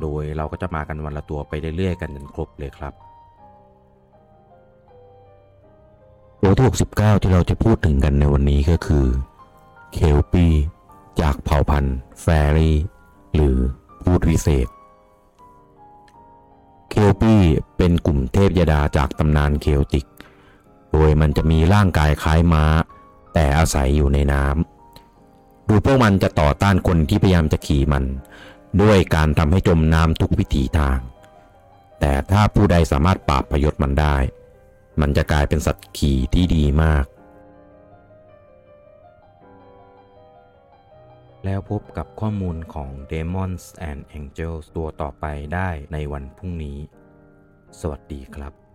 โดยเราก็จะมากันวันละตัวไปเรื่อยๆกันจนครบเลยครับ ตัวที่ 69 ที่เราจะพูดถึงกันในวันนี้ก็คือเคลปีจากเผ่าพันธุ์แฟรี่ หรือพูดวิเศษ เคลปีเป็นกลุ่มเทพยดาจากตำนานเคลติก โดยมันจะมีร่างกายคล้ายม้า แต่อาศัยอยู่ในน้ำดยพวกมันจะต่อต้านคนที่พยายามจะขี่มัน ด้วยการทำให้จมน้ำทุกวิถีทาง แต่ถ้าผู้ใดสามารถปราบพยศมันได้ มันจะกลายเป็นสัตว์ขี่ที่ดีมาก แล้วพบกับข้อมูลของ Demons and Angels ตัวต่อไปได้ในวันพรุ่งนี้ สวัสดีครับ